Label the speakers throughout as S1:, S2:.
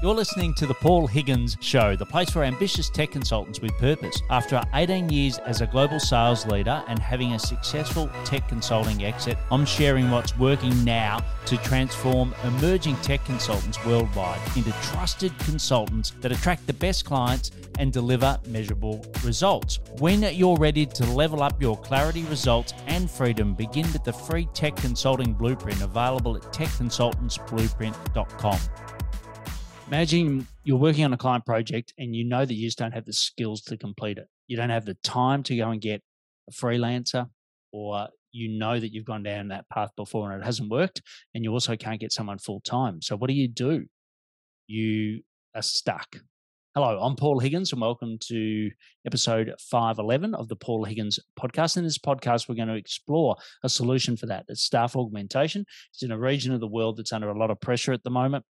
S1: You're listening to the Paul Higgins Show, the place for ambitious tech consultants with purpose. After 18 years as a global sales leader and having a successful tech consulting exit, I'm sharing what's working now to transform emerging tech consultants worldwide into trusted consultants that attract the best clients and deliver measurable results. When you're ready to level up your clarity, results, and freedom, begin with the free tech consulting blueprint available at techconsultantsblueprint.com. Imagine you're working on a client project and you know that you just don't have the skills to complete it. You don't have the time to go and get a freelancer, or you know that you've gone down that path before and it hasn't worked, and you also can't get someone full time. So, what do you do? You are stuck. Hello, I'm Paul Higgins, and welcome to episode 511 of the Paul Higgins podcast. In this podcast, we're going to explore a solution for that. It's staff augmentation. It's in a region of the world that's under a lot of pressure at the moment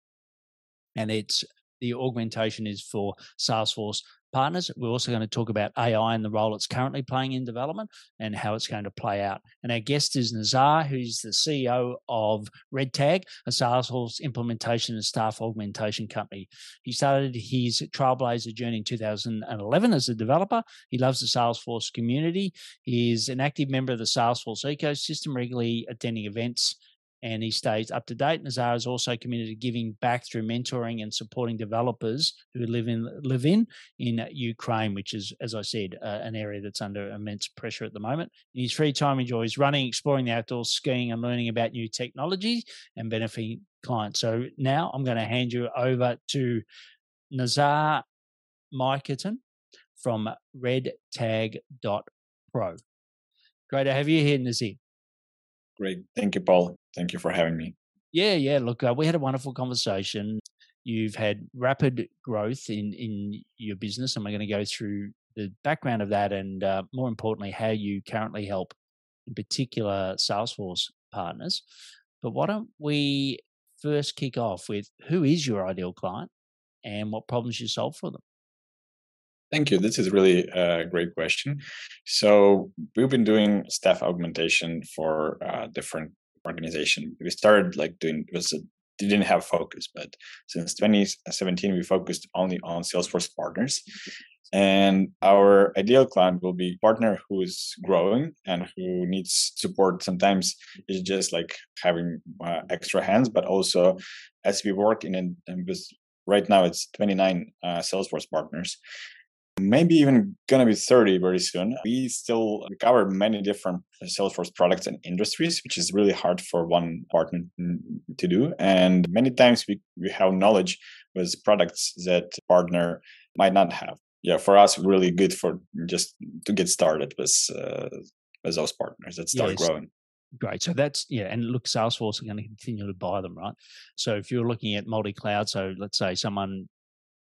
S1: and it's the augmentation is for Salesforce partners. We're also going to talk about AI and the role it's currently playing in development and how it's going to play out. And our guest is Nazar, who's the CEO of Red Tag, a Salesforce implementation and staff augmentation company. He started his trailblazer journey in 2011 as a developer. He loves the Salesforce community. He is an active member of the Salesforce ecosystem, regularly attending events and he stays up to date. Nazar is also committed to giving back through mentoring and supporting developers who live in live in in Ukraine, which is, as I said, uh, an area that's under immense pressure at the moment. In his free time, enjoys running, exploring the outdoors, skiing, and learning about new technologies and benefiting clients. So now I'm going to hand you over to Nazar Mykerton from redtag.pro. Great to have you here, Nazar.
S2: Great. Thank you, Paul. Thank you for having me.
S1: Yeah, yeah. Look, uh, we had a wonderful conversation. You've had rapid growth in in your business, and we're going to go through the background of that, and uh, more importantly, how you currently help, in particular, Salesforce partners. But why don't we first kick off with who is your ideal client, and what problems you solve for them?
S2: Thank you. This is really a great question. So we've been doing staff augmentation for uh, different organization. We started like doing it was a, didn't have focus, but since 2017 we focused only on Salesforce partners. And our ideal client will be partner who is growing and who needs support. Sometimes it's just like having uh, extra hands, but also as we work in a, because right now it's 29 uh, Salesforce partners maybe even going to be 30 very soon. We still cover many different Salesforce products and industries, which is really hard for one partner to do. And many times we, we have knowledge with products that partner might not have. Yeah, for us, really good for just to get started with, uh, with those partners that start yes. growing.
S1: Great. So that's yeah, and look, Salesforce are going to continue to buy them, right? So if you're looking at multi-cloud, so let's say someone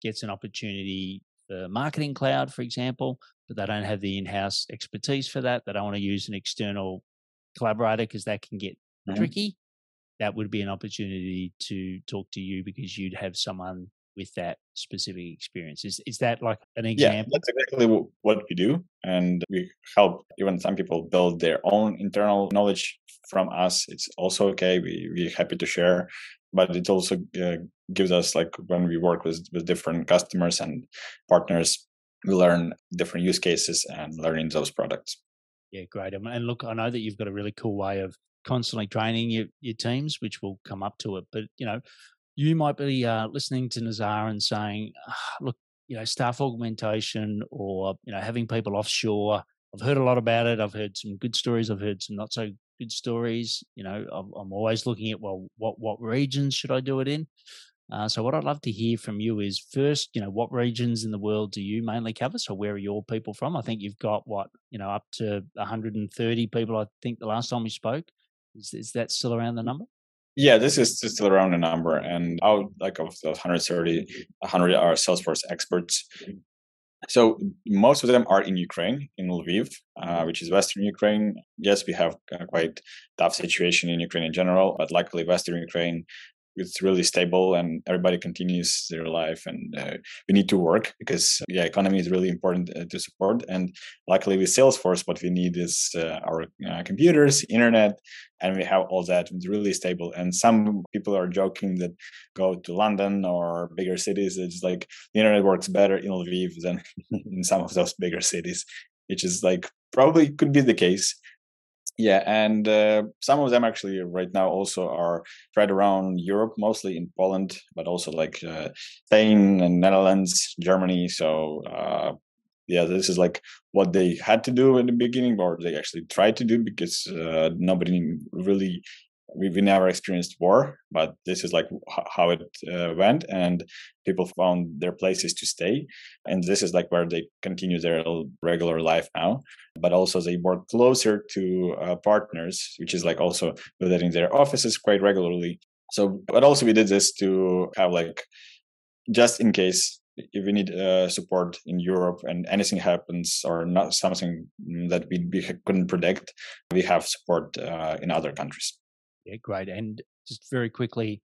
S1: gets an opportunity the marketing cloud, for example, but they don't have the in-house expertise for that. They don't want to use an external collaborator because that can get mm-hmm. tricky. That would be an opportunity to talk to you because you'd have someone with that specific experience. Is is that like an example?
S2: Yeah, that's exactly what we do, and we help even some people build their own internal knowledge from us. It's also okay. We we're happy to share, but it also uh, gives us like when we work with with different customers and partners, we learn different use cases and learning those products.
S1: Yeah, great. And look, I know that you've got a really cool way of constantly training your, your teams, which will come up to it. But you know, you might be uh, listening to Nazar and saying, oh, "Look, you know, staff augmentation or you know, having people offshore. I've heard a lot about it. I've heard some good stories. I've heard some not so good stories. You know, I'm, I'm always looking at well, what what regions should I do it in? Uh, so what I'd love to hear from you is first, you know, what regions in the world do you mainly cover? So where are your people from? I think you've got what, you know, up to 130 people. I think the last time we spoke, is is that still around the number?
S2: Yeah, this is still around the number, and out like of those 130, 100 are Salesforce experts. So most of them are in Ukraine, in Lviv, uh, which is Western Ukraine. Yes, we have a quite tough situation in Ukraine in general, but luckily Western Ukraine it's really stable and everybody continues their life and uh, we need to work because yeah economy is really important uh, to support. And luckily with salesforce what we need is uh, our uh, computers internet and we have all that it's really stable. And some people are joking that go to london or bigger cities it's like the internet works better in lviv than in some of those bigger cities which is like probably could be the case yeah, and uh, some of them actually right now also are spread around Europe, mostly in Poland, but also like uh, Spain and Netherlands, Germany. So uh, yeah, this is like what they had to do in the beginning, or they actually tried to do because uh, nobody really we, we never experienced war, but this is like how it uh, went, and people found their places to stay, and this is like where they continue their regular life now. But also they work closer to uh, partners, which is like also visiting their offices quite regularly. So, but also we did this to have like just in case if we need uh, support in Europe and anything happens or not something that we, we couldn't predict, we have support uh, in other countries.
S1: Yeah, great. And just very quickly,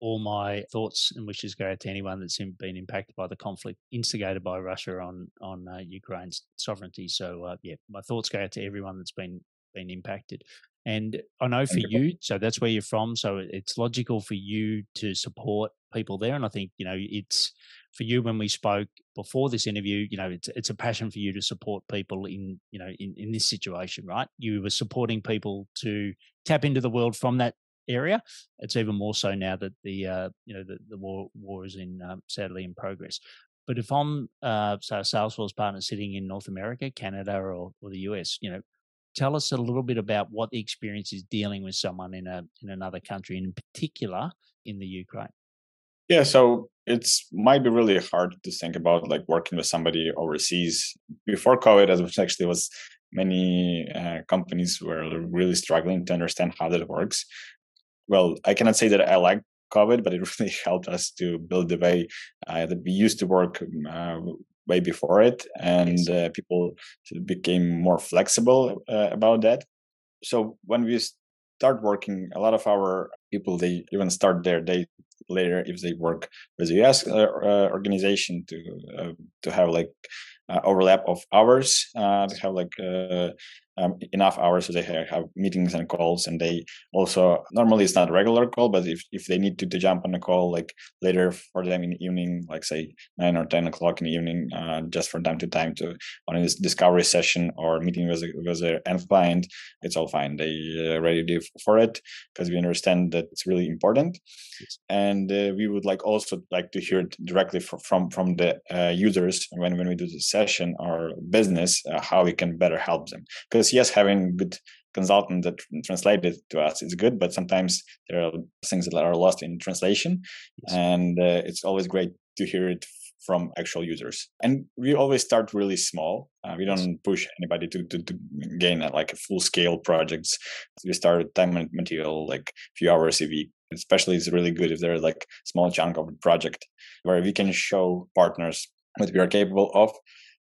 S1: all my thoughts and wishes go out to anyone that's been impacted by the conflict instigated by Russia on on uh, Ukraine's sovereignty. So uh, yeah, my thoughts go out to everyone that's been been impacted. And I know for you, so that's where you're from. So it's logical for you to support people there. And I think you know it's for you when we spoke before this interview. You know, it's it's a passion for you to support people in you know in in this situation, right? You were supporting people to tap into the world from that area. It's even more so now that the uh, you know the, the war war is in um, sadly in progress. But if I'm uh, so a Salesforce partner sitting in North America, Canada, or, or the US, you know, tell us a little bit about what the experience is dealing with someone in a in another country, in particular in the Ukraine.
S2: Yeah, so it's might be really hard to think about like working with somebody overseas before COVID, as it actually was many uh, companies were really struggling to understand how that works. Well, I cannot say that I like COVID, but it really helped us to build the way uh, that we used to work uh, way before it, and uh, people became more flexible uh, about that. So when we start working, a lot of our people they even start their day later if they work with a US uh, organization to to have like uh, overlap of hours. Uh, they have like uh, um, enough hours so they have meetings and calls and they also normally it's not a regular call but if, if they need to, to jump on a call like later for them in the evening like say 9 or 10 o'clock in the evening uh, just from time to time to on this discovery session or meeting with, a, with their end client it's all fine they uh, ready for it because we understand that it's really important yes. and uh, we would like also like to hear it directly from from, from the uh, users when, when we do the session or business uh, how we can better help them because yes, having good consultant that translate it to us is good, but sometimes there are things that are lost in translation, yes. and uh, it's always great to hear it from actual users. And we always start really small. Uh, we don't push anybody to, to, to gain a, like a full scale projects. We start time and material, like a few hours a week. Especially, it's really good if there's like small chunk of the project where we can show partners what we are capable of,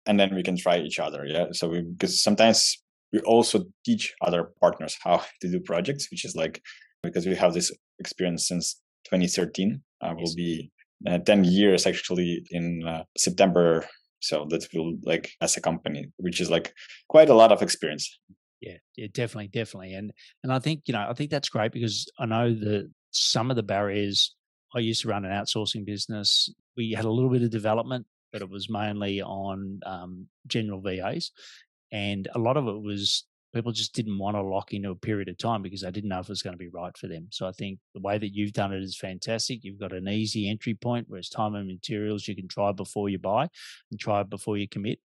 S2: and then we can try each other. Yeah. So we, because sometimes we also teach other partners how to do projects, which is like because we have this experience since 2013. Uh, will be uh, 10 years actually in uh, September. So that will like as a company, which is like quite a lot of experience.
S1: Yeah, yeah, definitely, definitely, and and I think you know I think that's great because I know that some of the barriers. I used to run an outsourcing business. We had a little bit of development, but it was mainly on um, general VAs, and a lot of it was people just didn't want to lock into a period of time because they didn't know if it was going to be right for them. So I think the way that you've done it is fantastic. You've got an easy entry point, whereas time and materials you can try before you buy and try before you commit.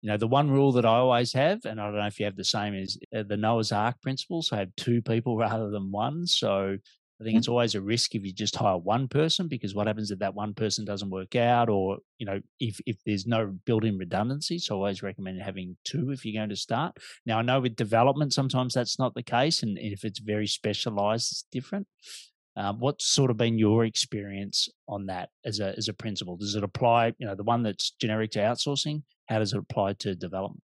S1: You know, the one rule that I always have, and I don't know if you have the same, is uh, the Noah's Ark principle. So I have two people rather than one. So I think mm-hmm. it's always a risk if you just hire one person because what happens if that one person doesn't work out or, you know, if, if there's no built-in redundancy. So I always recommend having two if you're going to start. Now I know with development, sometimes that's not the case. And if it's very specialized, it's different. Um, what's sort of been your experience on that as a, as a principle? Does it apply, you know, the one that's generic to outsourcing? How does it apply to development?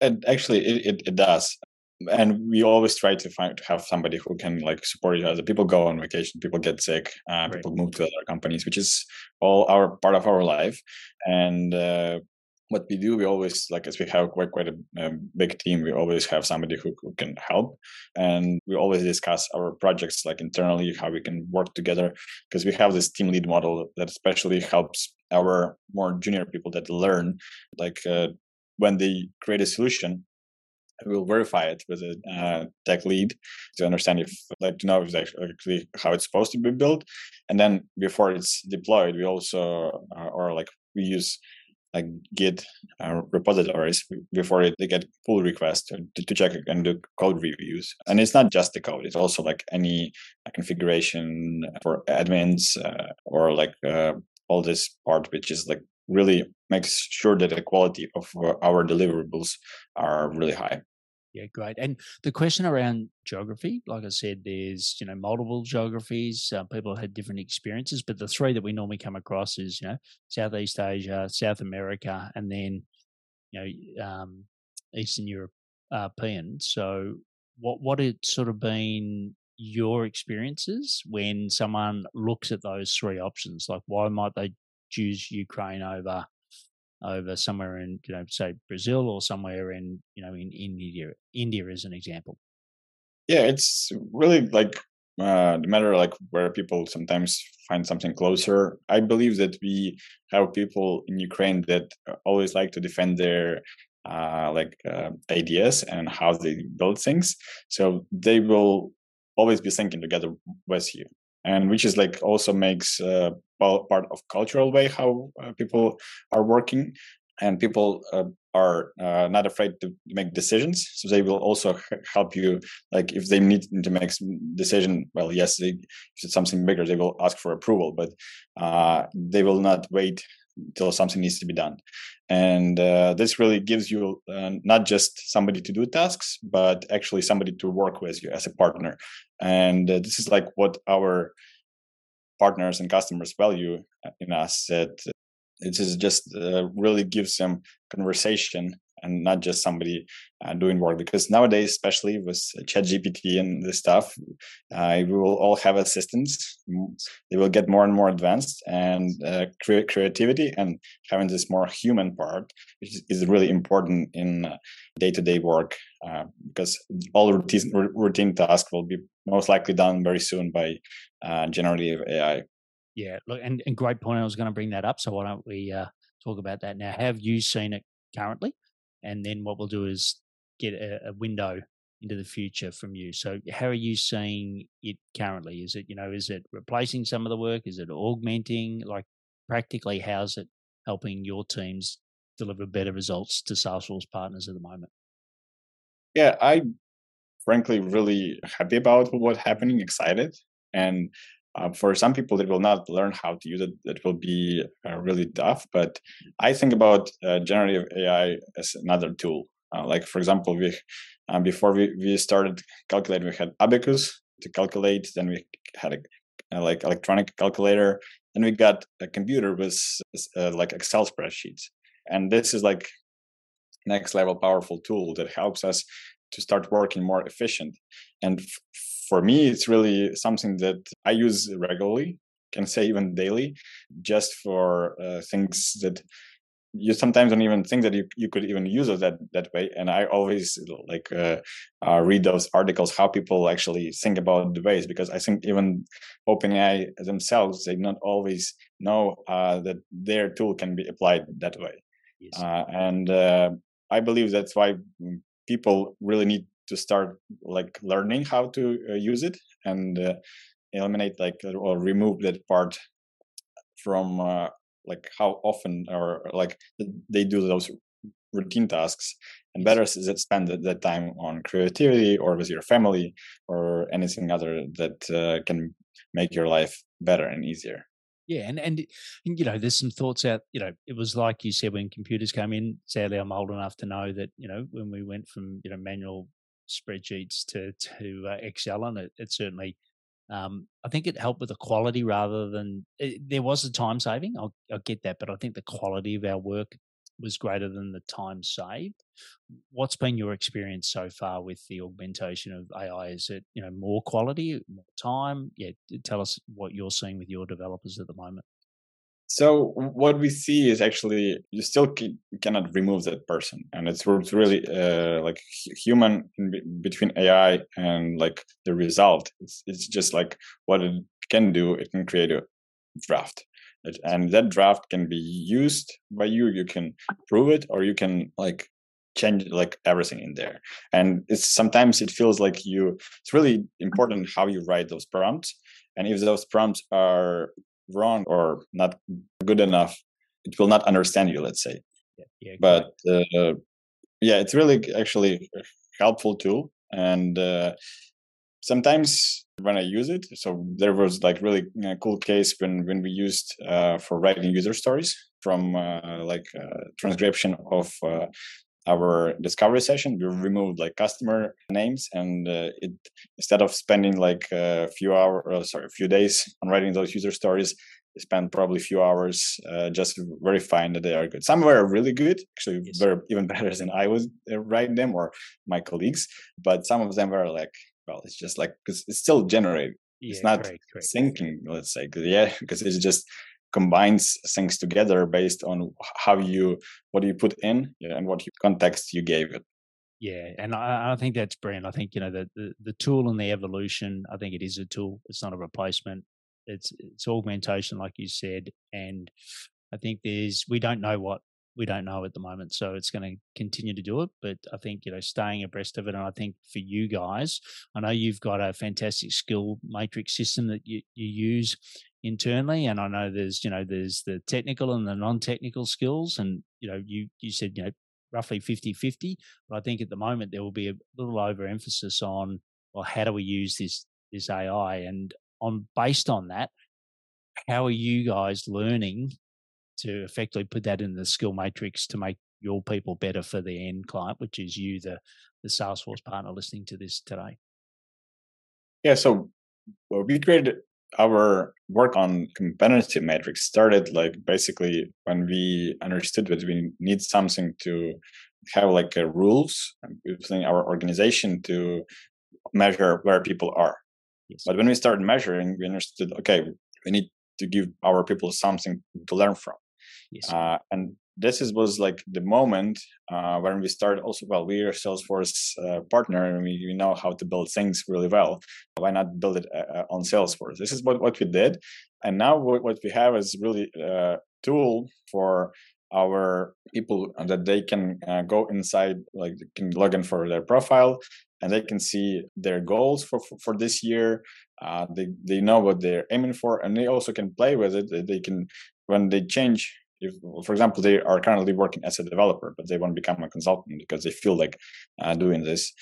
S2: And actually, it, it, it does and we always try to find to have somebody who can like support each other. People go on vacation, people get sick, uh, right. people move to other companies, which is all our part of our life. And uh, what we do, we always like as we have quite quite a, a big team, we always have somebody who, who, can help, and we always discuss our projects like internally how we can work together because we have this team lead model that especially helps our more junior people that learn like uh, when they create a solution we'll verify it with a uh, tech lead to understand if like to know if actually how it's supposed to be built. And then before it's deployed we also uh, or like we use like git uh, repositories before they get pull requests to, to check and do code reviews. And it's not just the code it's also like any uh, configuration for admins uh, or like uh, all this part which is like really makes sure that the quality of uh, our deliverables are really high
S1: yeah, great. And the question around geography, like I said, there's you know multiple geographies. Uh, people had different experiences, but the three that we normally come across is you know Southeast Asia, South America, and then you know um, Eastern European. So, what what had sort of been your experiences when someone looks at those three options? Like, why might they choose Ukraine over over somewhere in you know say Brazil or somewhere in you know in India India as an example.
S2: Yeah, it's really like uh, the matter like where people sometimes find something closer. I believe that we have people in Ukraine that always like to defend their uh, like uh, ideas and how they build things. So they will always be thinking together with you and which is like also makes uh, part of cultural way how uh, people are working and people uh, are uh, not afraid to make decisions so they will also help you like if they need to make some decision well yes they, if it's something bigger they will ask for approval but uh, they will not wait until something needs to be done. And uh, this really gives you uh, not just somebody to do tasks but actually somebody to work with you as a partner. And uh, this is like what our partners and customers value uh, in us that it is just uh, really gives them conversation and not just somebody uh, doing work because nowadays especially with chat gpt and this stuff uh, we will all have assistants. They will get more and more advanced and uh, cre- creativity and having this more human part which is really important in uh, day-to-day work uh, because all routine, routine tasks will be most likely done very soon by uh, generative ai
S1: yeah look and, and great point i was going to bring that up so why don't we talk about that now. Have you seen it currently and then what we'll do is get a, a, window into the future from you. So how are you seeing it currently? Is it, you know, is it replacing some of the work? Is it augmenting? Like practically, how's it helping your teams deliver better results to Salesforce partners at the moment?
S2: Yeah, I frankly really happy about what's happening, excited. And uh, for some people that will not learn how to use it, that will be uh, really tough. But I think about uh, generative AI as another tool. Uh, like for example, we uh, before we, we started calculating, we had Abacus to calculate. Then we had a, a like electronic calculator. Then we got a computer with uh, like Excel spreadsheets. And this is like next level powerful tool that helps us to start working more efficient. And for me, it's really something that I use regularly, can say even daily, just for uh, things that you sometimes don't even think that you, you could even use it that that way and i always like uh, uh, read those articles how people actually think about the ways because i think even openai themselves they not always know uh, that their tool can be applied that way yes. Uh, and uh, i believe that's why mm, people really need to start like learning how to uh, use it and uh, eliminate like or remove that part from uh, like how often or like they do those routine tasks and better spend that time on creativity or with your family or anything other that uh, can make your life better and easier
S1: yeah, and, and you know, there's some thoughts out. You know, it was like you said when computers came in. Sadly, I'm old enough to know that you know when we went from you know manual spreadsheets to to uh, Excel, and it, it certainly. Um, I think it helped with the quality rather than it, there was a time saving. I'll, I'll get that, but I think the quality of our work was greater than the time saved. What's been your experience so far with the augmentation of AI? Is it you know more quality, more time? Yeah, tell us what you're seeing with your developers at the moment.
S2: So what we see is actually you still cannot remove that person, and it's really uh, like human between AI and like the result. It's it's just like what it can do. It can create a draft, and that draft can be used by you. You can prove it, or you can like change like everything in there. And it's sometimes it feels like you. It's really important how you write those prompts, and if those prompts are wrong or not good enough, it will not understand you. Let's say. Yeah, yeah but uh, yeah, it's really actually a helpful tool, and uh, sometimes when I use it, so there was like really uh, cool case when when we used uh, for writing user stories from uh, like uh, transcription of uh, our discovery session we removed like customer names and uh, it instead of spending like a few hours uh, sorry a few days on writing those user stories we spent probably a few hours uh, just verifying that they are good some were really good actually yes. were even better than i was uh, writing them or my colleagues but some of them were like well it's just like because it's still generated yeah, it's not great. syncing let's say cause, yeah because it's just combines things together based on how you what you put in and what context you gave it.
S1: Yeah and I, I, think that's brilliant. I think you know the, the, the tool and the evolution i think it is a tool it's not a replacement. It's it's augmentation like you said and i think there's we don't know what we don't know at the moment so it's going to continue to do it but i think you know staying abreast of it and i think for you guys i know you've got a fantastic skill matrix system that you, you use internally and i know there's you know there's the technical and the non-technical skills and you know you you said you know roughly 50 50 but i think at the moment there will be a little overemphasis on well how do we use this this ai and on based on that how are you guys learning to effectively put that in the skill matrix to make your people better for the end client which is you the the salesforce partner listening to this today?
S2: Yeah so well, we created our work on competency metrics started like basically when we understood that we need something to have like a rules within our organization to measure where people are yes. but when we started measuring we understood okay we need to give our people something to learn from yes. uh, and this is was like the moment uh, when we started also well we are salesforce uh, partner and we, we, know how to build things really well. Why not build it uh, uh on salesforce? This is what, what we did. And now what, what we have is really a uh, tool for our people that they can uh, go inside like they can log in for their profile and they can see their goals for for, for this year. They they know what they're aiming for and they also can play with it. They can when they change if for example they are currently working as a developer but they want to become a consultant because they feel like uh, doing this.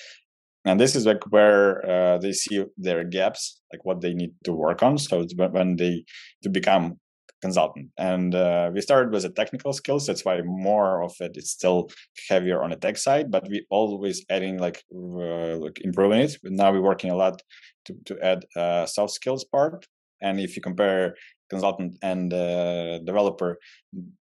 S2: And this is like where uh, they see their gaps like what they need to work on. So it's when they to become consultant. And uh, we started with the technical skills. That's why more of it is still heavier on the tech side but we always adding like like improving it. Now we're working a lot to, to add uh, soft skills part and if you compare consultant and uh, developer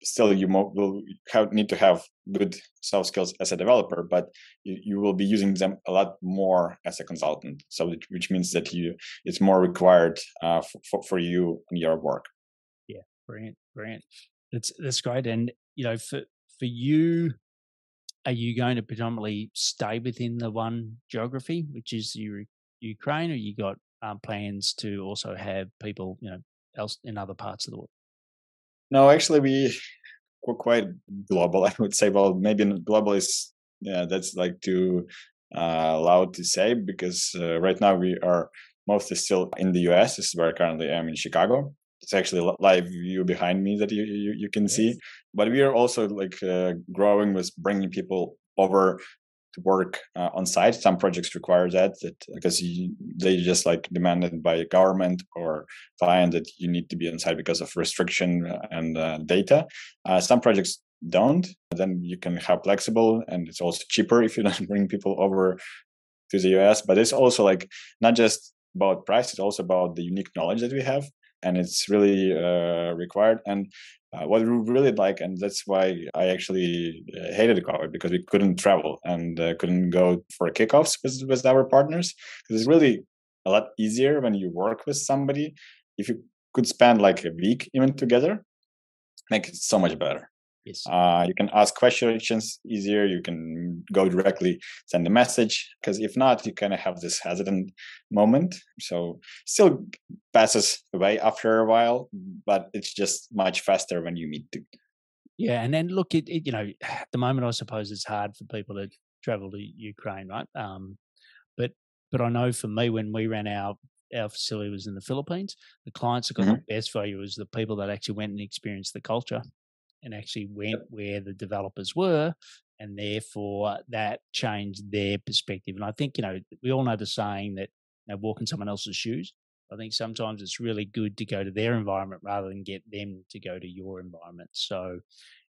S2: still you mo- will have, need to have good soft skills as a developer but you, you will be using them a lot more as a consultant. So which means that you it's more required uh, for, for you and your work.
S1: Yeah. Brilliant brilliant. That's that's great. And you know for for you are you going to predominantly stay within the one geography which is ukraine or you got um, plans to also have people you know else in other parts of the world?
S2: No, actually, we were quite global. I would say, well, maybe global is yeah, that's like too uh, loud to say because uh, right now we are mostly still in the US. This is where I currently am in Chicago. It's actually live view behind me that you you, you can yes. see. But we are also like uh, growing with bringing people over work uh, on site. Some projects require that, that because you, they just like demanded by government or client that you need to be on site because of restriction uh, and uh, data. Uh, some projects don't. Then you can have flexible, and it's also cheaper if you don't bring people over to the US. But it's also like not just about price; it's also about the unique knowledge that we have and it's really uh, required. And uh, what we really like, and that's why I actually uh, hated COVID because we couldn't travel and uh, couldn't go for kickoffs with, with our partners. Because it's really a lot easier when you work with somebody. If you could spend like a week even together, make it so much better.
S1: Yes.
S2: Uh, you can ask questions easier. You can go directly send a message because if not, you kind of have this hesitant moment. So still passes away after a while, but it's just much faster when you meet.
S1: To- yeah, and then look, it, it, you know, at the moment, I suppose it's hard for people to travel to Ukraine, right? Um, but but I know for me, when we ran our our facility was in the Philippines, the clients that got mm-hmm. the best value was the people that actually went and experienced the culture and actually went yep. where the developers were and therefore that changed their perspective. And i think you know we all know the saying that you know, walk in someone else's shoes. I think sometimes it's really good to go to their environment rather than get them to go to your environment. So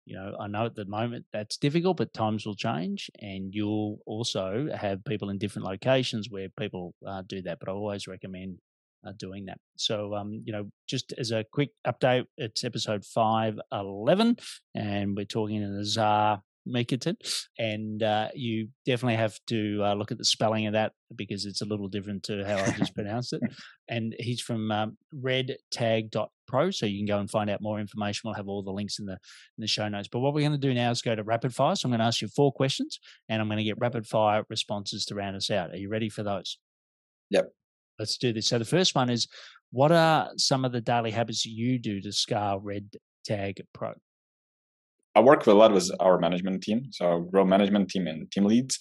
S1: you know i know at the moment that's difficult but times will change and you'll also have people in different locations where people uh, do that but i always recommend uh, doing that. So, um, you know, just as a quick update, it's episode 511, and we're talking to Nazar Mikatin. And uh, you definitely have to uh, look at the spelling of that because it's a little different to how I just pronounced it. And he's from um, redtag.pro. So you can go and find out more information. We'll have all the links in the, in the show notes. But what we're going to do now is go to rapid fire. So I'm going to ask you four questions and I'm going to get rapid fire responses to round us out. Are you ready for those?
S2: Yep
S1: let's do this. So the first one is what are some of the daily habits you do to scale Red Tag Pro?
S2: I work with a lot with our management team, so grow management team and team leads.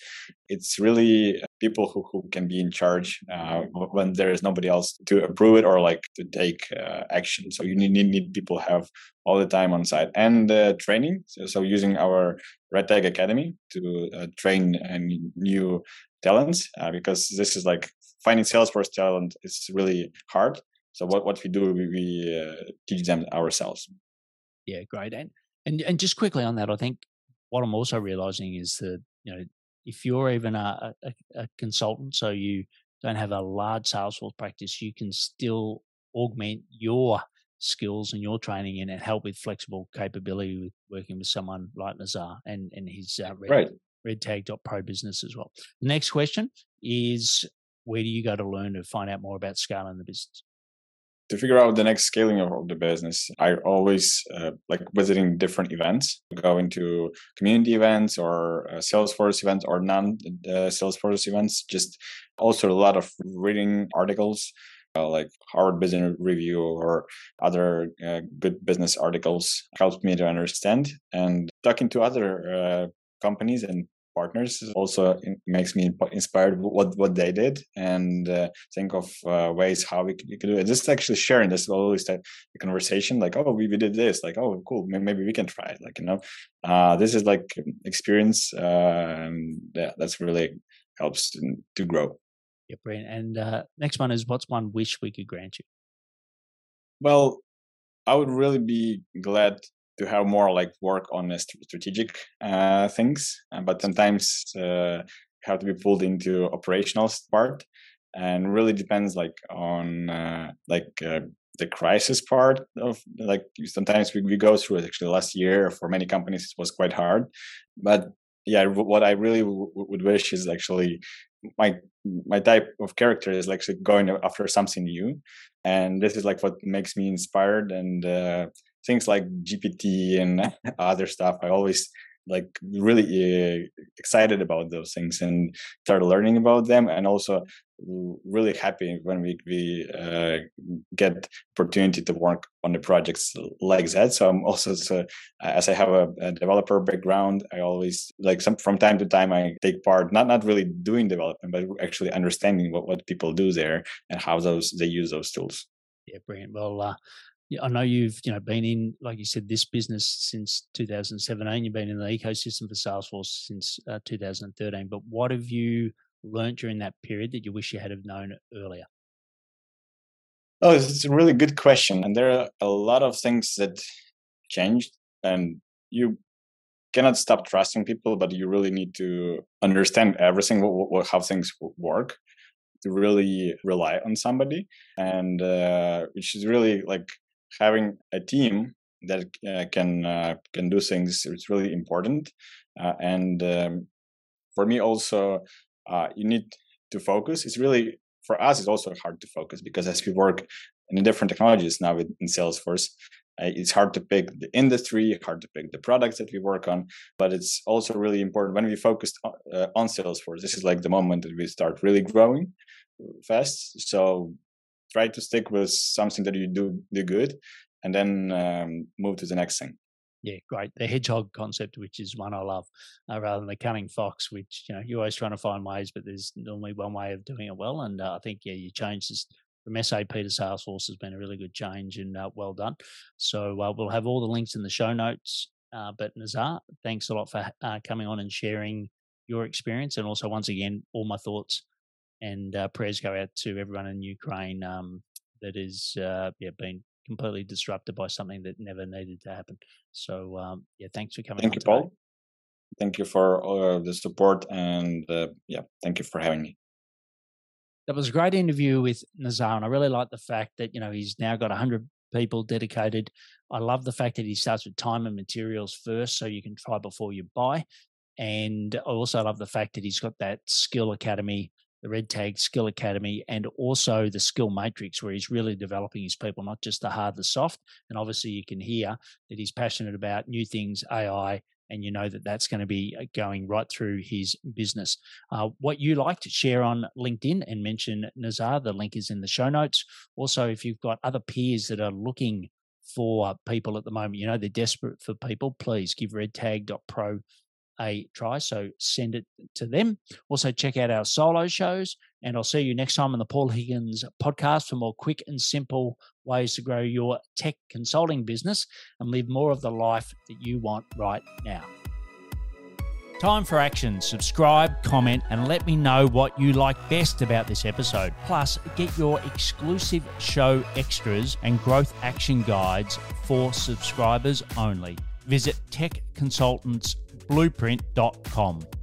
S2: It's really people who, who can be in charge uh, when there is nobody else to approve it or like to take uh, action. So you need, need, need people have all the time on site and uh, training. So, so, using our Red Tag Academy to uh, train uh, new talents uh, because this is like finding Salesforce talent is really hard. So what, what we do, we, we uh, teach them ourselves.
S1: Yeah, great. And, and and just quickly on that, I think what I'm also realizing is that you know if you're even a, a, a consultant, so you don't have a large Salesforce practice, you can still augment your skills and your training in and help with flexible capability with working with someone like Nazar and and his uh, red, right. Pro business as well. The next question is where do you go to learn to find out more about scaling the business?
S2: To figure out the next scaling of the business, I always uh, like visiting different events, going to community events or uh, Salesforce events or non uh, Salesforce events. Just also a lot of reading articles uh, like Harvard Business Review or other uh, good business articles helps me to understand and talking to other uh, companies and partners. Also makes me inspired what what they did and uh, think of uh, ways how we could, we could do it. Just actually sharing this always that conversation like oh we, we did this like oh cool maybe we can try it like you know? Uh, this is like experience yeah that's really helps to, to grow.
S1: Yeah brilliant and uh, next one is what's one wish we could grant you?
S2: Well i would really be glad to have more like work on strategic uh, things, uh, but sometimes uh, have to be pulled into operational part, and really depends like on uh, like uh, the crisis part of like sometimes we, we go through it. Actually, last year for many companies it was quite hard, but yeah, what I really w- would wish is actually my my type of character is actually going after something new, and this is like what makes me inspired and uh, things like GPT and other stuff. I always like really uh, excited about those things and started learning about them and also really happy when we, we uh, get opportunity to work on the projects like that so i'm also so as i have a, a, developer background i always like some from time to time i take part not not really doing development but actually understanding what, what people do there and how those they use those tools
S1: yeah brilliant well uh, I know you've you know been in, like you said, this business since 2017. You've been in the ecosystem for Salesforce since uh, 2013. But what have you learned during that period that you wish you had have known earlier?
S2: Oh, it's a really good question, and there are a lot of things that changed, and you cannot stop trusting people, but you really need to understand everything, how things work, to really rely on somebody, and uh, which is really like having a team that uh, can uh, can do things. is really important, uh, and um, for me also, uh, you need to focus. It's really for us. It's also hard to focus because as we work in different technologies now in Salesforce, uh, it's hard to pick the industry, hard to pick the products that we work on, but it's also really important when we focus on, uh, on Salesforce. This is like the moment that we start really growing fast. So try to stick with something that you do do good, and then um, move to the next thing.
S1: Yeah, great. The hedgehog concept, which is one I love, uh, rather than the cunning fox, which you know you're always trying to find ways, but there's normally one way of doing it well. And uh, I think yeah, you change this from SAP to Salesforce has been a really good change and uh, well done. So uh, we'll have all the links in the show notes. Uh, but Nazar, thanks a lot for uh, coming on and sharing your experience, and also once again, all my thoughts and uh, prayers go out to everyone in Ukraine um, that is uh, yeah been completely disrupted by something that never needed to happen. So um, yeah, thanks for coming.
S2: Thank you,
S1: today.
S2: Paul. Thank you for all the support and yeah, thank you for having me
S1: that was a great interview with Nazar, and I really like the fact that you know he's now got hundred people dedicated. I love the fact that he starts with time and materials first, so you can try before you buy. And I also love the fact that he's got that skill academy, the Red Tag Skill Academy, and also the skill matrix, where he's really developing his people, not just the hard, the soft. And obviously, you can hear that he's passionate about new things, AI, and you know that that's going to be uh, going right through his business. Uh, what you like to share on LinkedIn and mention Nazar, the link is in the show notes. Also, if you've got other peers that are looking for people at the moment, you know they're desperate for people, please give redtag.pro a try. So send it to them. Also, check out our solo shows. And I'll see you next time on the Paul Higgins podcast for more quick and simple ways to grow your tech consulting business and live more of the life that you want right now. Time for action. Subscribe, comment, and let me know what you like best about this episode. Plus, get your exclusive show extras and growth action guides for subscribers only. Visit techconsultantsblueprint.com.